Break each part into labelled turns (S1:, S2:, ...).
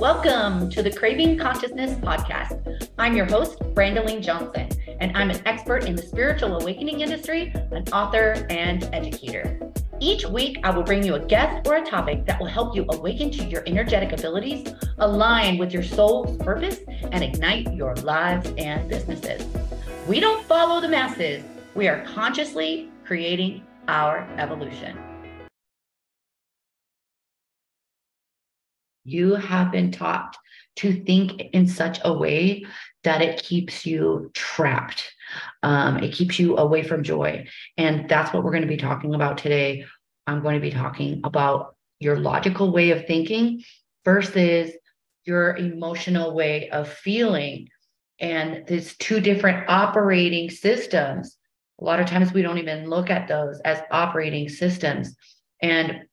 S1: Welcome to the Craving Consciousness podcast. I'm your host, Brandaleen Johnson, and I'm an expert in the spiritual awakening industry, an author, and educator. Each week, I will bring you a guest or a topic that will help you awaken to your energetic abilities, align with your soul's purpose, and ignite your lives and businesses. We don't follow the masses, we are consciously creating our evolution. You have been taught to think in such a way that it keeps you trapped. Um, it keeps you away from joy. And that's what we're going to be talking about today. I'm going to be talking about your logical way of thinking versus your emotional way of feeling. And there's two different operating systems. A lot of times we don't even look at those as operating systems. And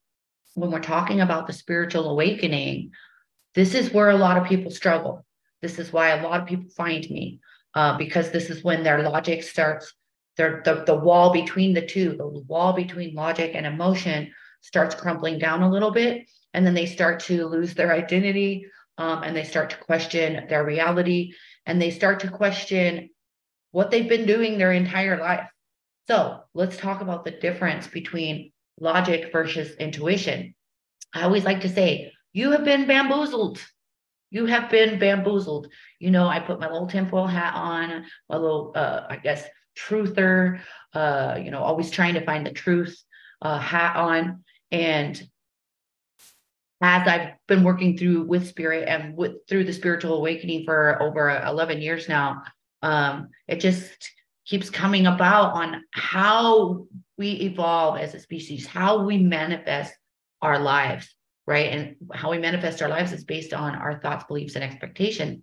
S1: when we're talking about the spiritual awakening, this is where a lot of people struggle. This is why a lot of people find me uh, because this is when their logic starts, their, the, the wall between the two, the wall between logic and emotion starts crumbling down a little bit. And then they start to lose their identity um, and they start to question their reality and they start to question what they've been doing their entire life. So let's talk about the difference between logic versus intuition. I always like to say, you have been bamboozled. You have been bamboozled. You know, I put my little tinfoil hat on, my little, uh, I guess, truther, uh, you know, always trying to find the truth uh, hat on. And as I've been working through with spirit and with through the spiritual awakening for over 11 years now, um, it just keeps coming about on how we evolve as a species, how we manifest our lives, right? And how we manifest our lives is based on our thoughts, beliefs, and expectations.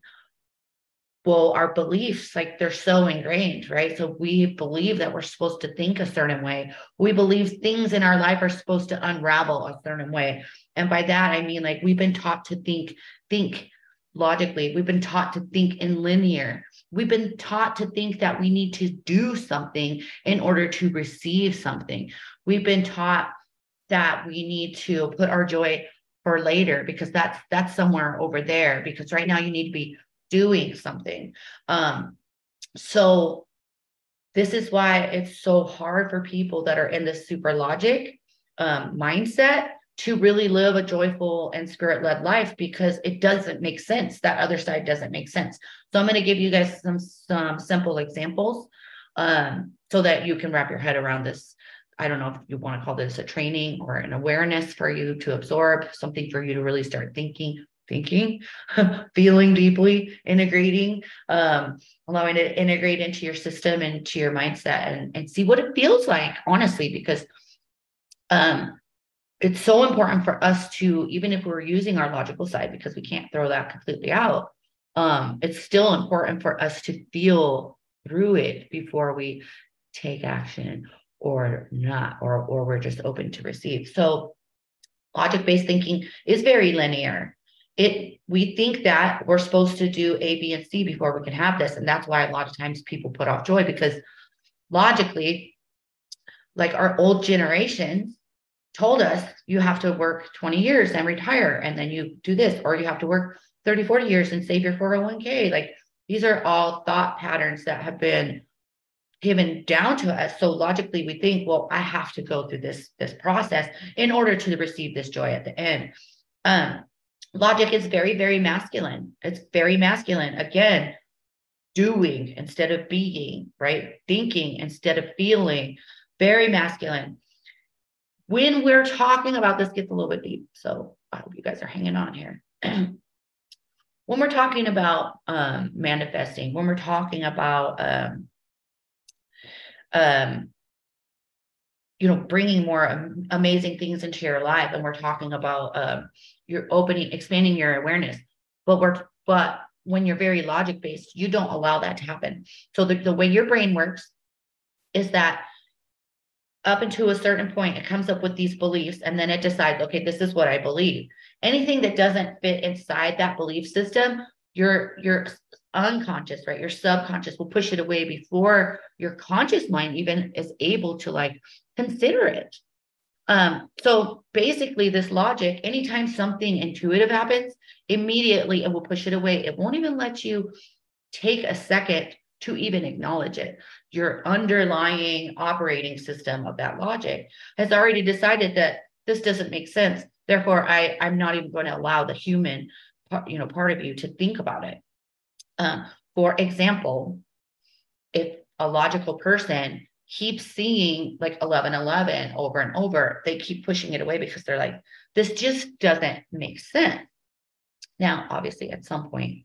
S1: Well, our beliefs, like they're so ingrained, right? So we believe that we're supposed to think a certain way. We believe things in our life are supposed to unravel a certain way. And by that, I mean like we've been taught to think, think logically. We've been taught to think in linear. We've been taught to think that we need to do something in order to receive something. We've been taught that we need to put our joy for later because that's that's somewhere over there because right now you need to be doing something. Um so this is why it's so hard for people that are in the super logic um, mindset to really live a joyful and spirit led life because it doesn't make sense. That other side doesn't make sense. So I'm going to give you guys some some simple examples um, so that you can wrap your head around this. I don't know if you want to call this a training or an awareness for you to absorb, something for you to really start thinking, thinking, feeling deeply, integrating, um, allowing it to integrate into your system and to your mindset and, and see what it feels like, honestly, because um, it's so important for us to, even if we're using our logical side, because we can't throw that completely out, um, it's still important for us to feel through it before we take action or not, or, or we're just open to receive. So logic based thinking is very linear. It we think that we're supposed to do A, B, and C before we can have this. And that's why a lot of times people put off joy because logically, like our old generations, told us you have to work 20 years and retire and then you do this or you have to work 30 40 years and save your 401k like these are all thought patterns that have been given down to us. So logically we think well i have to go through this this process in order to receive this joy at the end. Um logic is very very masculine. It's very masculine. Again doing instead of being right? Thinking instead of feeling. Very masculine when we're talking about this gets a little bit deep so i hope you guys are hanging on here. When we're talking about um, manifesting when we're talking about um, um, you know bringing more amazing things into your life and we're talking about um, you're opening expanding your awareness but we're but when you're very logic based you don't allow that to happen. So the, the way your brain works is that up until a certain point, it comes up with these beliefs and then it decides, okay, this is what I believe. Anything that doesn't fit inside that belief system, your your unconscious, right? Your subconscious will push it away before your conscious mind even is able to like consider it. Um, so basically, this logic, anytime something intuitive happens, immediately it will push it away. It won't even let you take a second to even acknowledge it. Your underlying operating system of that logic has already decided that this doesn't make sense. Therefore, I, I'm not even going to allow the human, you know, part of you to think about it. Um, for example, if a logical person keeps seeing like 1111 over and over, they keep pushing it away because they're like, this just doesn't make sense. Now, obviously, at some point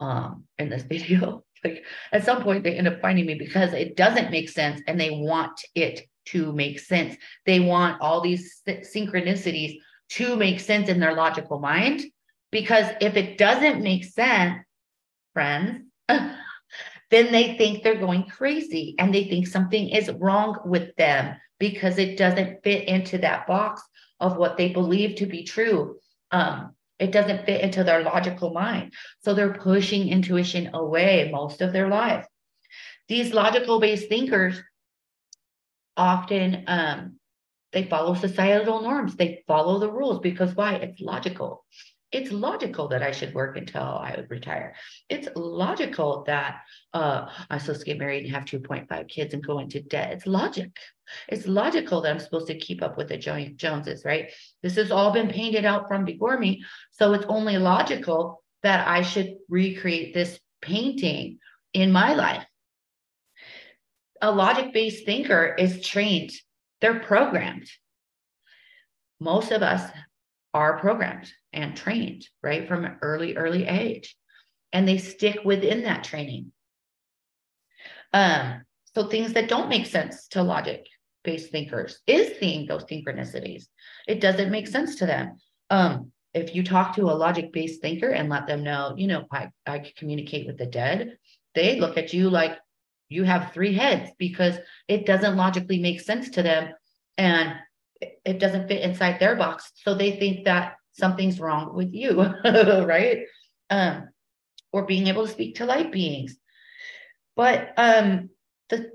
S1: um, in this video, like at some point they end up finding me because it doesn't make sense and they want it to make sense. They want all these synchronicities to make sense in their logical mind. Because if it doesn't make sense, friends, then they think they're going crazy and they think something is wrong with them because it doesn't fit into that box of what they believe to be true. Um, it doesn't fit into their logical mind. So they're pushing intuition away most of their life. These logical based thinkers often um, they follow societal norms. They follow the rules because why? It's logical. It's logical that I should work until I would retire. It's logical that uh, I'm supposed to get married and have 2.5 kids and go into debt. It's logic. It's logical that I'm supposed to keep up with the Joneses, right? This has all been painted out from before me. So it's only logical that I should recreate this painting in my life. A logic based thinker is trained, they're programmed. Most of us are programmed and trained, right, from an early, early age. And they stick within that training. Um, so things that don't make sense to logic based thinkers is seeing those synchronicities. It doesn't make sense to them. Um, if you talk to a logic based thinker and let them know, you know, I, I communicate with the dead, they look at you like you have three heads because it doesn't logically make sense to them and it doesn't fit inside their box. So they think that something's wrong with you, right? Um, or being able to speak to light beings. But um, the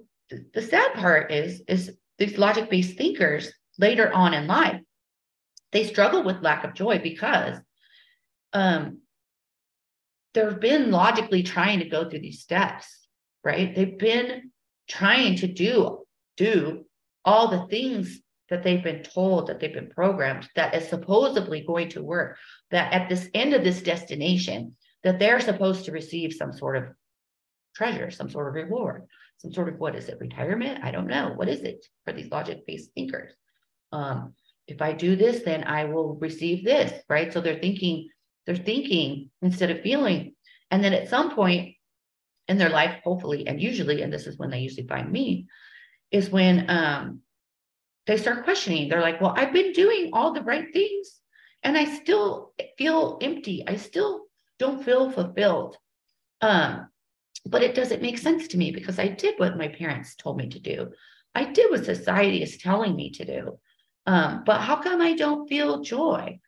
S1: the sad part is is these logic based thinkers later on in life, they struggle with lack of joy because um, they've been logically trying to go through these steps, right? They've been trying to do do all the things that they've been told that they've been programmed that is supposedly going to work that at this end of this destination that they're supposed to receive some sort of treasure some sort of reward some sort of what is it retirement? I don't know. What is it for these logic based thinkers? Um, if i do this then i will receive this right? So they're thinking they're thinking instead of feeling and then at some point in their life hopefully and usually and this is when they usually find me is when um, they start questioning they're like well i've been doing all the right things and i still feel empty i still don't feel fulfilled um, but it doesn't make sense to me because I did what my parents told me to do. I did what society is telling me to do. Um, but how come I don't feel joy?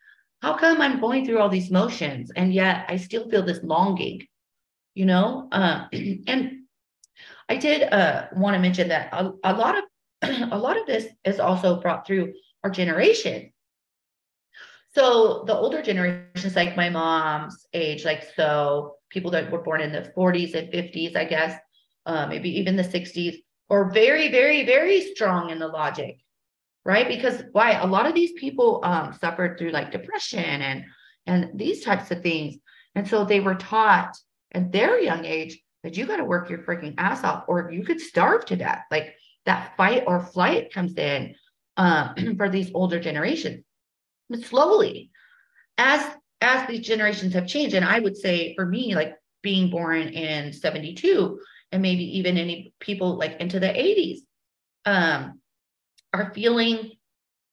S1: How come I'm going through all these motions and yet I still feel this longing? You know, uh, and I did uh, want to mention that a, a lot of a lot of this is also brought through our generation. So the older generations, like my mom's age, like so people that were born in the 40s and 50s, I guess, uh, maybe even the 60s, are very, very, very strong in the logic, right? Because why? A lot of these people um, suffered through like depression and and these types of things, and so they were taught at their young age that you got to work your freaking ass off, or you could starve to death. Like that fight or flight comes in um, for these older generations. But slowly, as as these generations have changed, and I would say for me, like being born in 72, and maybe even any people like into the 80s, um, are feeling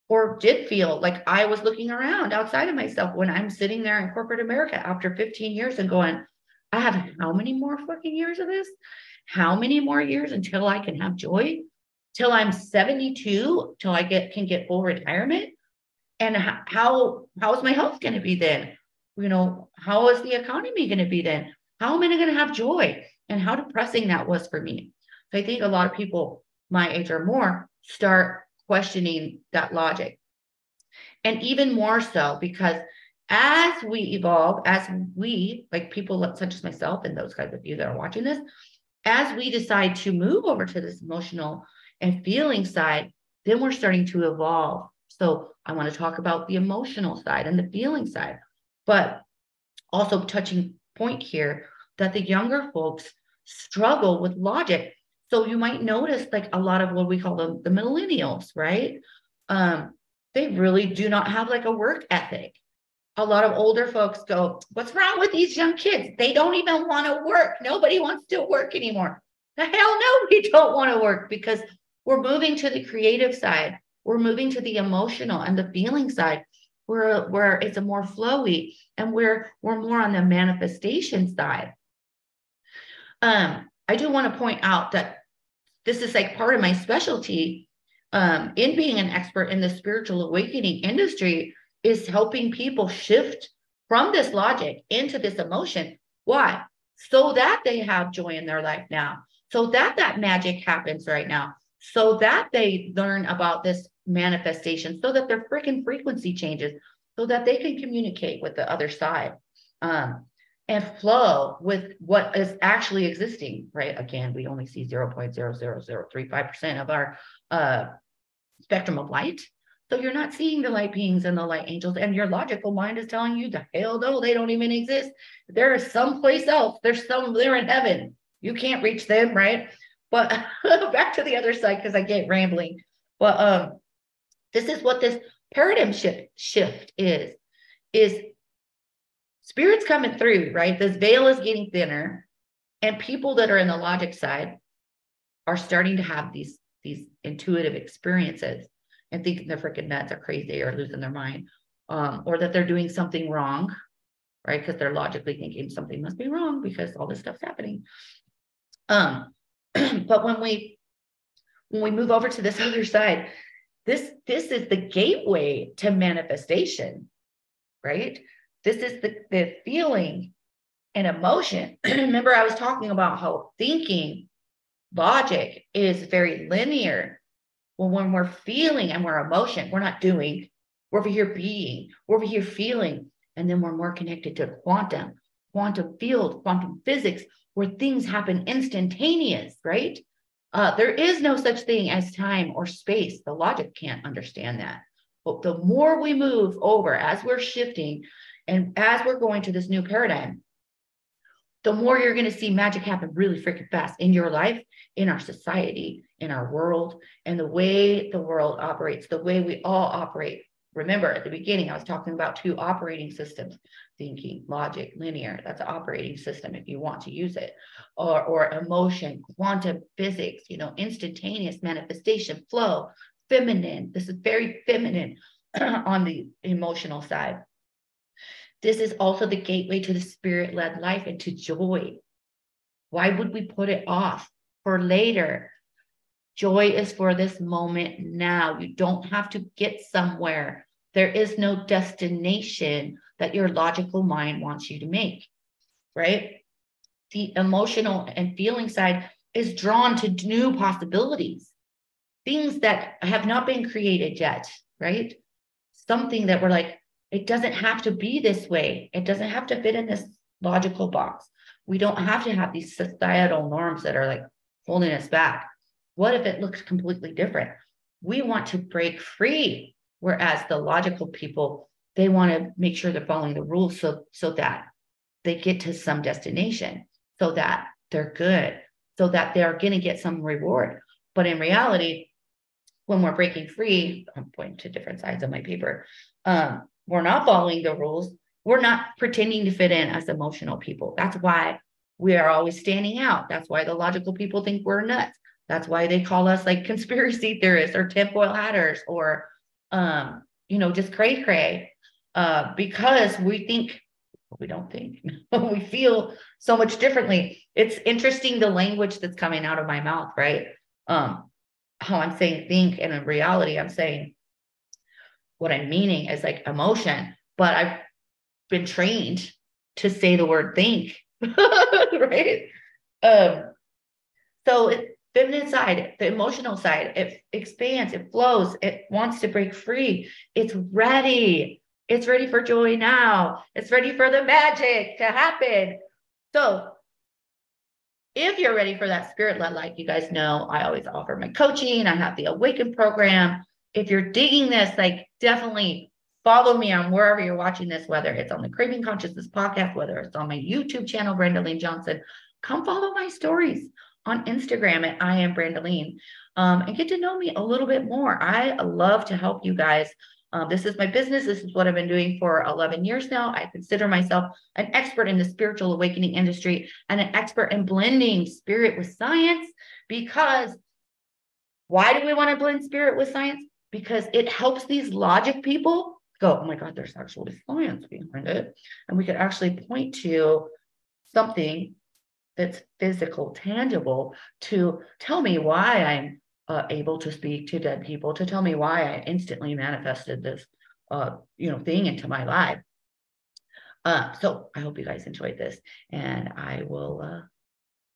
S1: or did feel like I was looking around outside of myself when I'm sitting there in corporate America after 15 years and going, I have how many more fucking years of this? How many more years until I can have joy? Till I'm 72, till I get can get full retirement? And how how is my health going to be then? you know, how is the economy going to be then? How am I going to have joy? And how depressing that was for me. So I think a lot of people my age or more start questioning that logic. And even more so because as we evolve, as we, like people such as myself and those kinds of you that are watching this, as we decide to move over to this emotional and feeling side, then we're starting to evolve. So I want to talk about the emotional side and the feeling side, but also touching point here that the younger folks struggle with logic. So you might notice like a lot of what we call the, the millennials, right? Um, they really do not have like a work ethic. A lot of older folks go, What's wrong with these young kids? They don't even want to work. Nobody wants to work anymore. The hell no, we don't want to work because we're moving to the creative side. We're moving to the emotional and the feeling side where, where it's a more flowy and we're, we're more on the manifestation side. Um, I do want to point out that this is like part of my specialty um, in being an expert in the spiritual awakening industry is helping people shift from this logic into this emotion. Why? So that they have joy in their life now, so that that magic happens right now, so that they learn about this manifestation, so that their freaking frequency changes, so that they can communicate with the other side. Um, and flow with what is actually existing, right? Again, we only see 0.00035% of our uh, spectrum of light. So you're not seeing the light beings and the light angels, and your logical mind is telling you the hell no, they don't even exist. There is someplace else. There's some, they're in heaven. You can't reach them, right? But back to the other side because I get rambling. But um, this is what this paradigm shift shift is, is spirit's coming through, right? This veil is getting thinner, and people that are in the logic side are starting to have these these intuitive experiences and thinking they're freaking nuts or crazy or losing their mind, um, or that they're doing something wrong, right? Because they're logically thinking something must be wrong because all this stuff's happening. Um, but when we when we move over to this other side, this this is the gateway to manifestation, right? This is the, the feeling and emotion. Remember, I was talking about how thinking logic is very linear. Well, when we're feeling and we're emotion, we're not doing, we're over here being, we're over here feeling, and then we're more connected to quantum, quantum field, quantum physics, where things happen instantaneous, right? Uh, there is no such thing as time or space. The logic can't understand that. But the more we move over as we're shifting and as we're going to this new paradigm, the more you're going to see magic happen really freaking fast in your life, in our society, in our world, and the way the world operates, the way we all operate. Remember at the beginning, I was talking about two operating systems thinking, logic, linear. That's an operating system if you want to use it, or, or emotion, quantum physics, you know, instantaneous manifestation, flow, feminine. This is very feminine on the emotional side. This is also the gateway to the spirit led life and to joy. Why would we put it off for later? Joy is for this moment now. You don't have to get somewhere. There is no destination that your logical mind wants you to make, right? The emotional and feeling side is drawn to new possibilities, things that have not been created yet, right? Something that we're like, it doesn't have to be this way. It doesn't have to fit in this logical box. We don't have to have these societal norms that are like holding us back. What if it looks completely different? We want to break free. Whereas the logical people, they want to make sure they're following the rules so, so that they get to some destination, so that they're good, so that they're going to get some reward. But in reality, when we're breaking free, I'm pointing to different sides of my paper. Um, we're not following the rules. We're not pretending to fit in as emotional people. That's why we are always standing out. That's why the logical people think we're nuts. That's why they call us like conspiracy theorists or tinfoil hatters or, um, you know, just cray cray, uh, because we think we don't think we feel so much differently. It's interesting the language that's coming out of my mouth, right? Um, how I'm saying think, and in reality, I'm saying what I'm meaning is like emotion, but I've been trained to say the word think, right? Um, so it, feminine side, the emotional side, it expands, it flows, it wants to break free. It's ready. It's ready for joy now. It's ready for the magic to happen. So, if you're ready for that spirit led life, you guys know I always offer my coaching. I have the Awaken program. If you're digging this, like definitely follow me on wherever you're watching this, whether it's on the Craving Consciousness podcast, whether it's on my YouTube channel, Brandaleen Johnson. Come follow my stories on Instagram at I am Brandaleen um, and get to know me a little bit more. I love to help you guys. Um, this is my business. This is what I've been doing for 11 years now. I consider myself an expert in the spiritual awakening industry and an expert in blending spirit with science because why do we want to blend spirit with science? Because it helps these logic people go, oh my God, there's actually science behind it. And we could actually point to something that's physical, tangible to tell me why I'm uh, able to speak to dead people, to tell me why I instantly manifested this, uh, you know, thing into my life. Uh, so I hope you guys enjoyed this, and I will uh,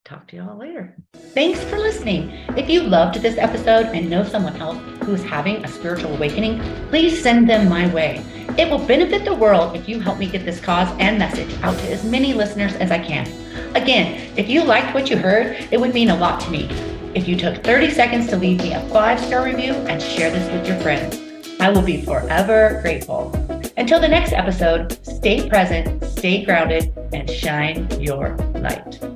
S1: talk to y'all later. Thanks for listening. If you loved this episode and know someone else who's having a spiritual awakening, please send them my way. It will benefit the world if you help me get this cause and message out to as many listeners as I can. Again, if you liked what you heard, it would mean a lot to me if you took 30 seconds to leave me a five star review and share this with your friends. I will be forever grateful. Until the next episode, stay present, stay grounded, and shine your light.